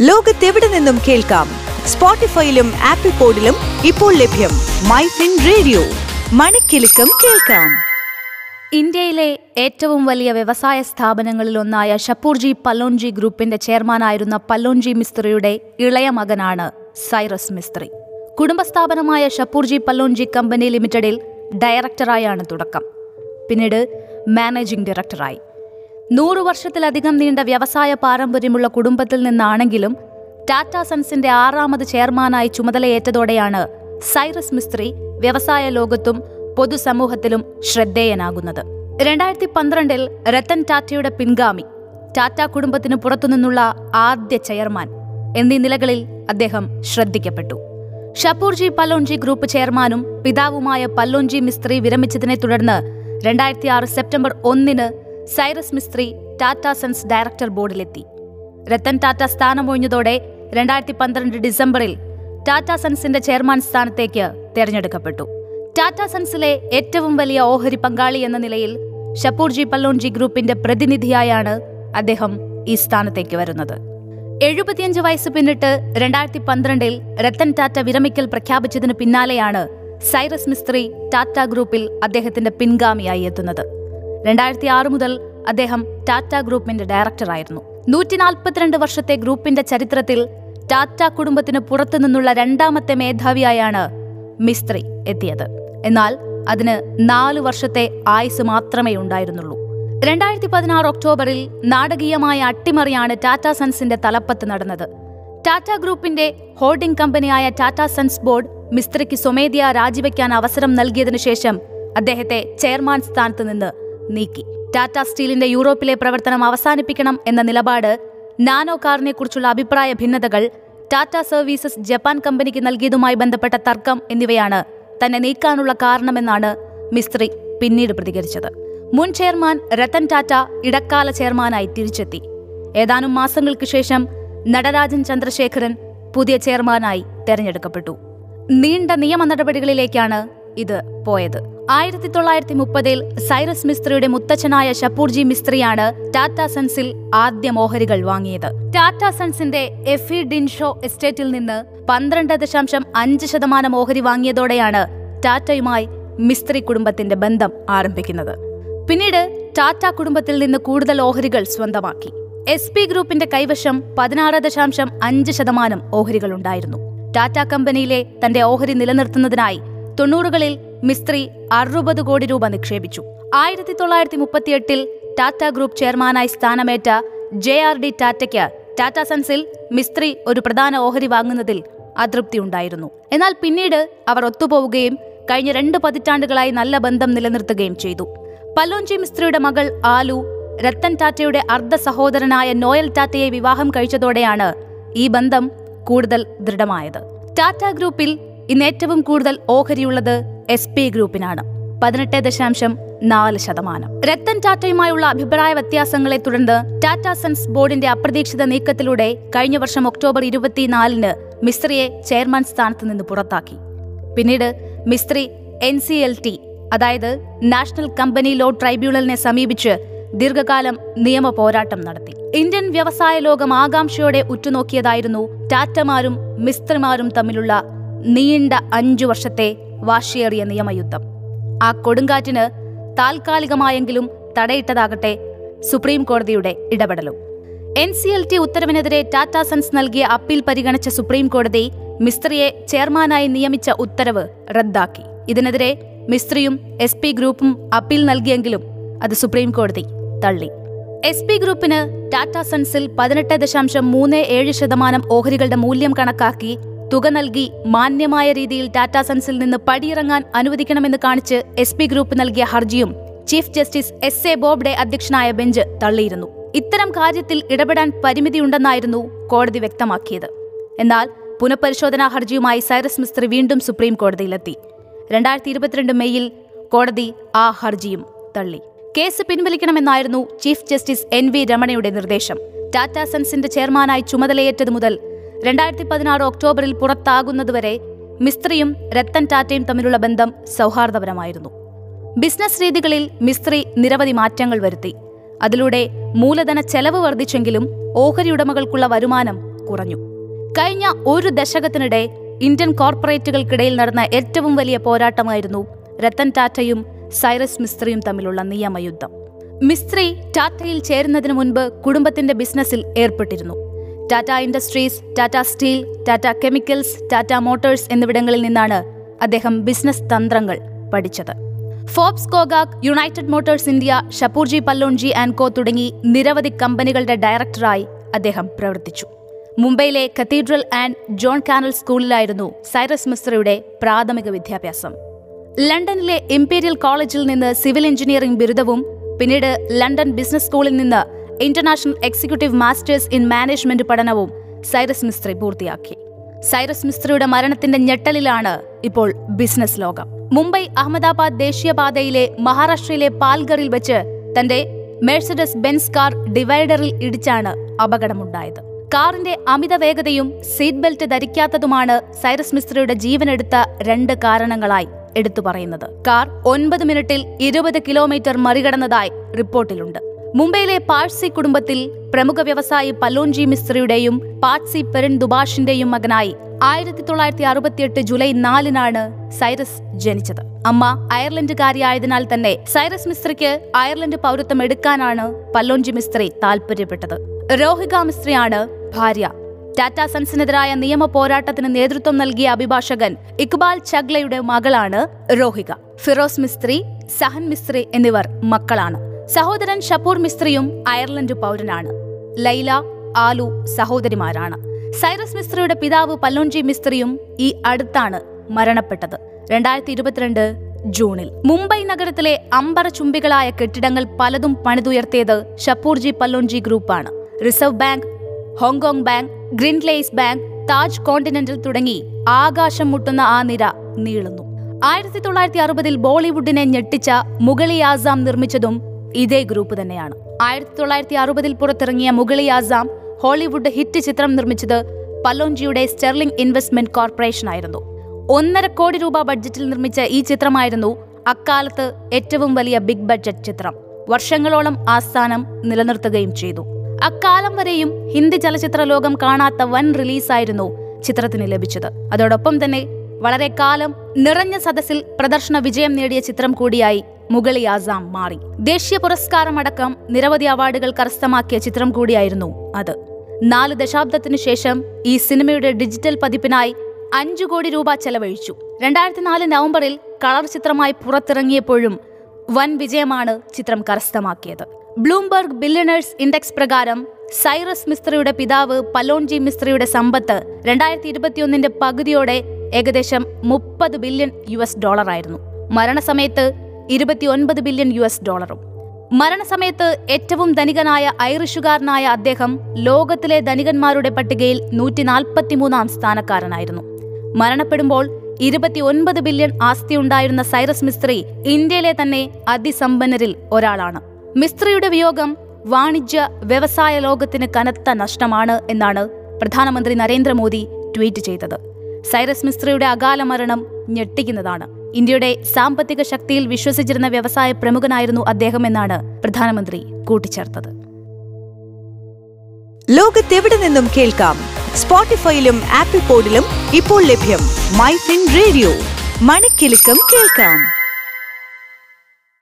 ലോകത്തെവിടെ നിന്നും കേൾക്കാം? സ്പോട്ടിഫൈയിലും ആപ്പിൾ പോഡിലും ഇപ്പോൾ ലഭ്യം മൈ ഫിൻ റേഡിയോ. മണിക്കെലക്കം കേൾക്കാം. ഇന്ത്യയിലെ ഏറ്റവും വലിയ വ്യവസായ സ്ഥാപനങ്ങളിലൊന്നായ ഷപ്പൂർജി പല്ലോൺജി ഗ്രൂപ്പിന്റെ ചെയർമാനായിരുന്ന പല്ലോൺജി മിസ്ത്രിയുടെ ഇളയ മകനാണ് സൈറസ് മിസ്ത്രി. കുടുംബസ്ഥാപനമായ ഷപ്പൂർജി പല്ലോൺജി കമ്പനി ലിമിറ്റഡിൽ ഡയറക്ടറായാണ് തുടക്കം. പിന്നീട് മാനേജിംഗ് ഡയറക്ടറായി. നൂറു വർഷത്തിലധികം നീണ്ട വ്യവസായ പാരമ്പര്യമുള്ള കുടുംബത്തിൽ നിന്നാണെങ്കിലും ടാറ്റ സൺസിന്റെ ആറാമത് ചെയർമാനായി ചുമതലയേറ്റതോടെയാണ് സൈറസ് മിസ്ത്രി വ്യവസായ ലോകത്തും പൊതുസമൂഹത്തിലും ശ്രദ്ധേയനാകുന്നത്. രണ്ടായിരത്തി പന്ത്രണ്ടിൽ രത്തൻ ടാറ്റയുടെ പിൻഗാമി ടാറ്റ കുടുംബത്തിന് പുറത്തുനിന്നുള്ള ആദ്യ ചെയർമാൻ എന്നീ നിലകളിൽ അദ്ദേഹം ശ്രദ്ധിക്കപ്പെട്ടു. ഷപ്പൂർജി പല്ലോൺജി ഗ്രൂപ്പ് ചെയർമാനും പിതാവുമായ പല്ലോൺജി മിസ്ത്രി വിരമിച്ചതിനെ തുടർന്ന് രണ്ടായിരത്തി സെപ്റ്റംബർ ഒന്നിന് സൈറസ് മിസ്ത്രി ടാറ്റ സൺസ് ഡയറക്ടർ ബോർഡിലെത്തി. രത്തൻ ടാറ്റ സ്ഥാനമൊഴിഞ്ഞതോടെ രണ്ടായിരത്തി പന്ത്രണ്ട് ഡിസംബറിൽ ടാറ്റ സൺസിന്റെ ചെയർമാൻ സ്ഥാനത്തേക്ക് തെരഞ്ഞെടുക്കപ്പെട്ടു. ടാറ്റ സൺസിലെ ഏറ്റവും വലിയ ഓഹരി പങ്കാളി എന്ന നിലയിൽ ഷപ്പൂർജി പല്ലോൺജി ഗ്രൂപ്പിന്റെ പ്രതിനിധിയായാണ് അദ്ദേഹം ഈ സ്ഥാനത്തേക്ക് വരുന്നത്. എഴുപത്തിയഞ്ച് വയസ്സ് പിന്നിട്ട് രണ്ടായിരത്തി പന്ത്രണ്ടിൽ രത്തൻ ടാറ്റ വിരമിക്കൽ പ്രഖ്യാപിച്ചതിന് പിന്നാലെയാണ് സൈറസ് മിസ്ത്രി ടാറ്റ ഗ്രൂപ്പിൽ അദ്ദേഹത്തിന്റെ പിൻഗാമിയായി എത്തുന്നത്. രണ്ടായിരത്തി ആറ് മുതൽ അദ്ദേഹം ടാറ്റ ഗ്രൂപ്പിന്റെ ഡയറക്ടറായിരുന്നു. നൂറ്റി നാൽപ്പത്തിരണ്ട് വർഷത്തെ ഗ്രൂപ്പിന്റെ ചരിത്രത്തിൽ ടാറ്റ കുടുംബത്തിന് പുറത്തുനിന്നുള്ള രണ്ടാമത്തെ മേധാവിയായാണ് മിസ്ത്രി എത്തിയത്. എന്നാൽ അതിന് നാല് വർഷത്തെ ആയുസ് മാത്രമേ ഉണ്ടായിരുന്നുള്ളൂ. രണ്ടായിരത്തി പതിനാറ് ഒക്ടോബറിൽ നാടകീയമായ അട്ടിമറിയാണ് ടാറ്റ സൺസിന്റെ തലപ്പത്ത് നടന്നത്. ടാറ്റ ഗ്രൂപ്പിന്റെ ഹോൾഡിംഗ് കമ്പനിയായ ടാറ്റ സൺസ് ബോർഡ് മിസ്ത്രിക്ക് സ്വമേധയാ രാജിവെക്കാൻ അവസരം നൽകിയതിനു ശേഷം അദ്ദേഹത്തെ ചെയർമാൻ സ്ഥാനത്ത് നിന്ന് നീക്കി. ടാറ്റ സ്റ്റീലിന്റെ യൂറോപ്പിലെ പ്രവർത്തനം അവസാനിപ്പിക്കണം എന്ന നിലപാട് നാനോ കാറിനെ കുറിച്ചുള്ള അഭിപ്രായ ഭിന്നതകൾ ടാറ്റ സർവീസസ് ജപ്പാൻ കമ്പനിക്ക് നൽകിയതുമായി ബന്ധപ്പെട്ട തർക്കം എന്നിവയാണ് തന്നെ നീക്കാനുള്ള കാരണമെന്നാണ് മിസ്ത്രി പിന്നീട് പ്രതികരിച്ചത്. മുൻ ചെയർമാൻ രത്തൻ ടാറ്റ ഇടക്കാല ചെയർമാനായി തിരിച്ചെത്തി. ഏതാനും മാസങ്ങൾക്ക് ശേഷം നടരാജൻ ചന്ദ്രശേഖരൻ പുതിയ ചെയർമാനായി തെരഞ്ഞെടുക്കപ്പെട്ടു. നീണ്ട നിയമ നടപടികളിലേക്കാണ് ഇത് പോയത്. ആയിരത്തി തൊള്ളായിരത്തി മുപ്പതിൽ സൈറസ് മിസ്ത്രിയുടെ മുത്തച്ഛനായ ഷപ്പൂർജി മിസ്ത്രിയാണ് ടാറ്റ സൺസിൽ ആദ്യ ഓഹരികൾ വാങ്ങിയത്. ടാറ്റ സൺസിന്റെ എഫി ഡിൻഷോ എസ്റ്റേറ്റിൽ നിന്ന് പന്ത്രണ്ട് ദശാംശം അഞ്ച് ശതമാനം ഓഹരി വാങ്ങിയതോടെയാണ് ടാറ്റയുമായി മിസ്ത്രി കുടുംബത്തിന്റെ ബന്ധം ആരംഭിക്കുന്നത്. പിന്നീട് ടാറ്റ കുടുംബത്തിൽ നിന്ന് കൂടുതൽ ഓഹരികൾ സ്വന്തമാക്കി. എസ് പി ഗ്രൂപ്പിന്റെ കൈവശം പതിനാറ് ദശാംശം അഞ്ച് ശതമാനം ഓഹരികളുണ്ടായിരുന്നു. ടാറ്റ കമ്പനിയിലെ തന്റെ ഓഹരി നിലനിർത്തുന്നതിനായി തൊണ്ണൂറുകളിൽ മിസ്ത്രി അറുപത് കോടി രൂപ നിക്ഷേപിച്ചു. ആയിരത്തി തൊള്ളായിരത്തി മുപ്പത്തിയെട്ടിൽ ടാറ്റ ഗ്രൂപ്പ് ചെയർമാനായി സ്ഥാനമേറ്റ ജെ ആർ ഡി ടാറ്റയ്ക്ക് ടാറ്റ സൺസിൽ മിസ്ത്രി ഒരു പ്രധാന ഓഹരി വാങ്ങുന്നതിൽ അതൃപ്തിയുണ്ടായിരുന്നു എന്നാൽ പിന്നീട് അവർ ഒത്തുപോവുകയും കഴിഞ്ഞ രണ്ട് പതിറ്റാണ്ടുകളായി നല്ല ബന്ധം നിലനിർത്തുകയും ചെയ്തു. പല്ലോഞ്ചി മിസ്ത്രിയുടെ മകൾ ആലു രത്തൻ ടാറ്റയുടെ അർദ്ധ സഹോദരനായ നോയൽ ടാറ്റയെ വിവാഹം കഴിച്ചതോടെയാണ് ഈ ബന്ധം കൂടുതൽ ദൃഢമായത്. ടാറ്റ ഗ്രൂപ്പിൽ ഇന്ന് ഏറ്റവും കൂടുതൽ ഓഹരിയുള്ളത് എസ് പി ഗ്രൂപ്പിനാണ്. പതിനെട്ട് ദശാംശം നാല് ശതമാനം. രത്തൻ ടാറ്റയുമായുള്ള അഭിപ്രായ വ്യത്യാസങ്ങളെ തുടർന്ന് ടാറ്റ സൺസ് ബോർഡിന്റെ അപ്രതീക്ഷിത നീക്കത്തിലൂടെ കഴിഞ്ഞ വർഷം ഒക്ടോബർ ഇരുപത്തിനാലിന് മിസ്ത്രിയെ ചെയർമാൻ സ്ഥാനത്ത് നിന്ന് പുറത്താക്കി. പിന്നീട് Mistry N C L T അതായത് നാഷണൽ കമ്പനി ലോ ട്രൈബ്യൂണലിനെ സമീപിച്ച് ദീർഘകാലം നിയമ പോരാട്ടം നടത്തി. ഇന്ത്യൻ വ്യവസായ ലോകം ആകാംക്ഷയോടെ ഉറ്റുനോക്കിയതായിരുന്നു ടാറ്റമാരും മിസ്ത്രിമാരും തമ്മിലുള്ള നീണ്ട അഞ്ചു വർഷത്തെ വാശിയേറിയ നിയമയുദ്ധം. ആ കൊടുങ്കാറ്റിന് താൽക്കാലികമായെങ്കിലും തടയിട്ടതാകട്ടെ സുപ്രീം കോടതിയുടെ ഇടപെടലും. എൻ സി എൽ ടി ഉത്തരവിനെതിരെ ടാറ്റാ സൺസ് നൽകിയ അപ്പീൽ പരിഗണിച്ച സുപ്രീം കോടതി മിസ്ത്രിയെ ചെയർമാനായി നിയമിച്ച ഉത്തരവ് റദ്ദാക്കി. ഇതിനെതിരെ മിസ്ത്രിയും എസ് പി ഗ്രൂപ്പും അപ്പീൽ നൽകിയെങ്കിലും അത് സുപ്രീം കോടതി തള്ളി. എസ് പി ഗ്രൂപ്പിന് ടാറ്റ സൺസിൽ പതിനെട്ട് ദശാംശം മൂന്ന് ഏഴ് ശതമാനം ഓഹരികളുടെ മൂല്യം കണക്കാക്കി തുക നൽകി മാന്യമായ രീതിയിൽ ടാറ്റ സൺസിൽ നിന്ന് പടിയിറങ്ങാൻ അനുവദിക്കണമെന്ന് കാണിച്ച് എസ് ഗ്രൂപ്പ് നൽകിയ ഹർജിയും chief justice S A Bobde അധ്യക്ഷനായ ബെഞ്ച് തള്ളിയിരുന്നു. ഇത്തരം കാര്യത്തിൽ ഇടപെടാൻ പരിമിതിയുണ്ടെന്നായിരുന്നു കോടതി വ്യക്തമാക്കിയത്. എന്നാൽ പുനഃപരിശോധനാ ഹർജിയുമായി സൈറസ് മിസ്ത്രി വീണ്ടും സുപ്രീം കോടതിയിലെത്തി രണ്ടായിരത്തി ഇരുപത്തിരണ്ട് മെയ്യിൽ കോടതി ആ ഹർജിയും തള്ളി. കേസ് പിൻവലിക്കണമെന്നായിരുന്നു ചീഫ് ജസ്റ്റിസ് എൻ വി രമണയുടെ നിർദ്ദേശം. ടാറ്റ സൺസിന്റെ ചെയർമാനായി ചുമതലയേറ്റത് മുതൽ രണ്ടായിരത്തി പതിനാറ് ഒക്ടോബറിൽ പുറത്താകുന്നതുവരെ മിസ്ത്രിയും രത്തൻ ടാറ്റയും തമ്മിലുള്ള ബന്ധം സൗഹാർദ്ദപരമായിരുന്നു. ബിസിനസ് രീതികളിൽ മിസ്ത്രി നിരവധി മാറ്റങ്ങൾ വരുത്തി. അതിലൂടെ മൂലധന ചെലവ് വർദ്ധിച്ചെങ്കിലും ഓഹരി ഉടമകൾക്കുള്ള വരുമാനം കുറഞ്ഞു. കഴിഞ്ഞ ഒരു ദശകത്തിനിടെ ഇന്ത്യൻ കോർപ്പറേറ്റുകൾക്കിടയിൽ നടന്ന ഏറ്റവും വലിയ പോരാട്ടമായിരുന്നു രത്തൻ ടാറ്റയും സൈറസ് മിസ്ത്രിയും തമ്മിലുള്ള നിയമയുദ്ധം. മിസ്ത്രി ടാറ്റയിൽ ചേരുന്നതിന് മുൻപ് കുടുംബത്തിന്റെ ബിസിനസ്സിൽ ഏർപ്പെട്ടിരുന്നു. Tata industries Tata steel Tata chemicals Tata motors എന്നിവിടങ്ങളിൽ നിന്നാണ് അദ്ദേഹം ബിസിനസ് തന്ത്രങ്ങൾ പഠിച്ചത്. Forbes Gokak united motors India Shapoorji Pallonji and co തുടങ്ങി നിരവധി കമ്പനികളുടെ ഡയറക്ടറായി അദ്ദേഹം പ്രവർത്തിച്ചു. മുംബൈയിലെ കത്തീഡ്രൽ ആൻഡ് ജോൺ കാനൽ സ്കൂളിലായിരുന്നു സൈറസ് മിസ്ത്രയുടെ പ്രാഥമിക വിദ്യാഭ്യാസം. ലണ്ടനിലെ ഇംപീരിയൽ കോളേജിൽ നിന്ന് സിവിൽ എഞ്ചിനീയറിംഗ് ബിരുദവും പിന്നീട് ലണ്ടൻ ബിസിനസ് സ്കൂളിൽ നിന്ന് international executive masters in management പഠനവും സൈറസ് മിസ്ത്രി പൂർത്തിയാക്കി. സൈറസ് മിസ്ത്രിയുടെ മരണത്തിന്റെ ഞെട്ടലിലാണ് ഇപ്പോൾ ബിസിനസ് ലോകം. മുംബൈ അഹമ്മദാബാദ് ദേശീയപാതയിലെ മഹാരാഷ്ട്രയിലെ പാൽഗറിൽ വെച്ച് തന്റെ മെഴ്സഡസ് ബെൻസ് കാർ ഡിവൈഡറിൽ ഇടിച്ചാണ് അപകടമുണ്ടായത്. കാറിന്റെ അമിത വേഗതയും സീറ്റ് ബെൽറ്റ് ധരിക്കാത്തതുമാണ് സൈറസ് മിസ്ത്രിയുടെ ജീവനെടുത്ത രണ്ട് കാരണങ്ങളായി എടുത്തു പറയുന്നത്. കാർ ഒൻപത് മിനിറ്റിൽ ഇരുപത് കിലോമീറ്റർ മറികടന്നതായി റിപ്പോർട്ടിലുണ്ട്. മുംബൈയിലെ പാഴ്സി കുടുംബത്തിൽ പ്രമുഖ വ്യവസായി പല്ലോൻജി മിസ്ത്രിയുടെയും പാഴ്സി പെരൻ ദുബാഷിന്റെയും മകനായി ആയിരത്തി തൊള്ളായിരത്തി അറുപത്തിയെട്ട് ജൂലൈ നാലിനാണ് സൈറസ് ജനിച്ചത്. അമ്മ അയർലൻഡുകാരിയായതിനാൽ തന്നെ സൈറസ് മിസ്ത്രിക്ക് അയർലൻഡ് പൗരത്വം എടുക്കാനാണ് പല്ലോഞ്ചി മിസ്ത്രി താൽപര്യപ്പെട്ടത്. രോഹിക മിസ്ത്രിയാണ് ഭാര്യ. ടാറ്റ സൺസിനെതിരായ നിയമ പോരാട്ടത്തിന് നേതൃത്വം നൽകിയ അഭിഭാഷകൻ ഇക്ബാൽ ചഗ്ലയുടെ മകളാണ് രോഹിക. ഫിറോസ് മിസ്ത്രി സഹൻ മിസ്ത്രി എന്നിവർ മക്കളാണ്. സഹോദരൻ ഷപ്പൂർ മിസ്ത്രിയും അയർലൻഡ് പൗരനാണ്. ലൈല ആലു സഹോദരിമാരാണ്. സൈറസ് മിസ്ത്രിയുടെ പിതാവ് പല്ലോഞ്ചി മിസ്ത്രിയും ഈ അടുത്താണ് മരണപ്പെട്ടത്. രണ്ടായിരത്തി ഇരുപത്തിരണ്ട് ജൂണിൽ. മുംബൈ നഗരത്തിലെ അമ്പരചുംബികളായ കെട്ടിടങ്ങൾ പലതും പണിതുയർത്തിയത് ഷപ്പൂർജി പല്ലോഞ്ചി ഗ്രൂപ്പാണ്. Reserve bank Hong Kong bank Grindlays bank Taj continental തുടങ്ങി ആകാശം മുട്ടുന്ന ആ നിര നീളുന്നു. ആയിരത്തി തൊള്ളായിരത്തി അറുപതിൽ ബോളിവുഡിനെ ഞെട്ടിച്ച മുഗളി ആസാം നിർമ്മിച്ചതും ഇതേ ഗ്രൂപ്പ് തന്നെയാണ്. ആയിരത്തി തൊള്ളായിരത്തി അറുപതിൽ പുറത്തിറങ്ങിയ മുഗളി ആസാം ഹോളിവുഡ് ഹിറ്റ് ചിത്രം നിർമ്മിച്ചത് പലോഞ്ചിയുടെ സ്റ്റെർലിംഗ് ഇൻവെസ്റ്റ്മെന്റ് കോർപ്പറേഷൻ ആയിരുന്നു ഒന്നര കോടി രൂപ ബഡ്ജറ്റിൽ നിർമ്മിച്ച ഈ ചിത്രമായിരുന്നു അക്കാലത്ത് ഏറ്റവും വലിയ ബിഗ് ബഡ്ജറ്റ് ചിത്രം. വർഷങ്ങളോളം ആസ്ഥാനം സ്ഥാനം നിലനിർത്തുകയും ചെയ്തു. അക്കാലം വരെയും ഹിന്ദി ചലച്ചിത്ര ലോകം കാണാത്ത വൻ റിലീസായിരുന്നു ചിത്രത്തിന് ലഭിച്ചത്. അതോടൊപ്പം തന്നെ വളരെ കാലം നിറഞ്ഞ സദസ്സിൽ പ്രദർശന വിജയം നേടിയ ചിത്രം കൂടിയായി മുഗളി ആസാം മാറി. ദേശീയ പുരസ്കാരമടക്കം നിരവധി അവാർഡുകൾ കരസ്ഥമാക്കിയ ചിത്രം കൂടിയായിരുന്നു അത്. നാല് ദശാബ്ദത്തിനു ശേഷം ഈ സിനിമയുടെ ഡിജിറ്റൽ പതിപ്പിനായി അഞ്ചു കോടി രൂപ ചെലവഴിച്ചു. രണ്ടായിരത്തി നാല് നവംബറിൽ കളർ ചിത്രമായി പുറത്തിറങ്ങിയപ്പോഴും വൻ വിജയമാണ് ചിത്രം കരസ്ഥമാക്കിയത്. ബ്ലൂംബർഗ് ബില്യണേഴ്സ് ഇൻഡെക്സ് പ്രകാരം സൈറസ് മിസ്ത്രിയുടെ പിതാവ് പലോൺജി മിസ്ത്രിയുടെ സമ്പത്ത് രണ്ടായിരത്തി ഇരുപത്തിയൊന്നിന്റെ പകുതിയോടെ ഏകദേശം മുപ്പത് ബില്യൺ യു എസ് ഡോളറായിരുന്നു. മരണസമയത്ത് ഇരുപത്തിയൊൻപത് ബില്യൺ യു എസ് ഡോളറും. മരണസമയത്ത് ഏറ്റവും ധനികനായ ഐറിഷുകാരനായ അദ്ദേഹം ലോകത്തിലെ ധനികന്മാരുടെ പട്ടികയിൽ നൂറ്റി നാൽപ്പത്തിമൂന്നാം സ്ഥാനക്കാരനായിരുന്നു. മരണപ്പെടുമ്പോൾ ഇരുപത്തിയൊൻപത് ബില്യൺ ആസ്തിയുണ്ടായിരുന്ന സൈറസ് മിസ്ത്രി ഇന്ത്യയിലെ തന്നെ അതിസമ്പന്നരിൽ ഒരാളാണ്. മിസ്ത്രിയുടെ വിയോഗം വാണിജ്യ വ്യവസായ ലോകത്തിന് കനത്ത നഷ്ടമാണ് എന്നാണ് പ്രധാനമന്ത്രി നരേന്ദ്രമോദി ട്വീറ്റ് ചെയ്തത്. സൈറസ് മിസ്ത്രിയുടെ അകാല മരണം ഞെട്ടിക്കുന്നതാണ്. ഇന്ത്യയുടെ സാമ്പത്തിക ശക്തിയിൽ വിശ്വസിച്ചിരുന്ന വ്യവസായ പ്രമുഖനായിരുന്നു അദ്ദേഹം എന്നാണ് പ്രധാനമന്ത്രി കൂട്ടിച്ചേർത്തത്. ലോകത്തെവിടെ നിന്നും കേൾക്കാം? സ്പോട്ടിഫൈയിലും ആപ്പിൾ പോഡിലും ഇപ്പോൾ ലഭ്യം മൈ ഫിൻ റേഡിയോ. മണിക്കെലക്കം കേൾക്കാം.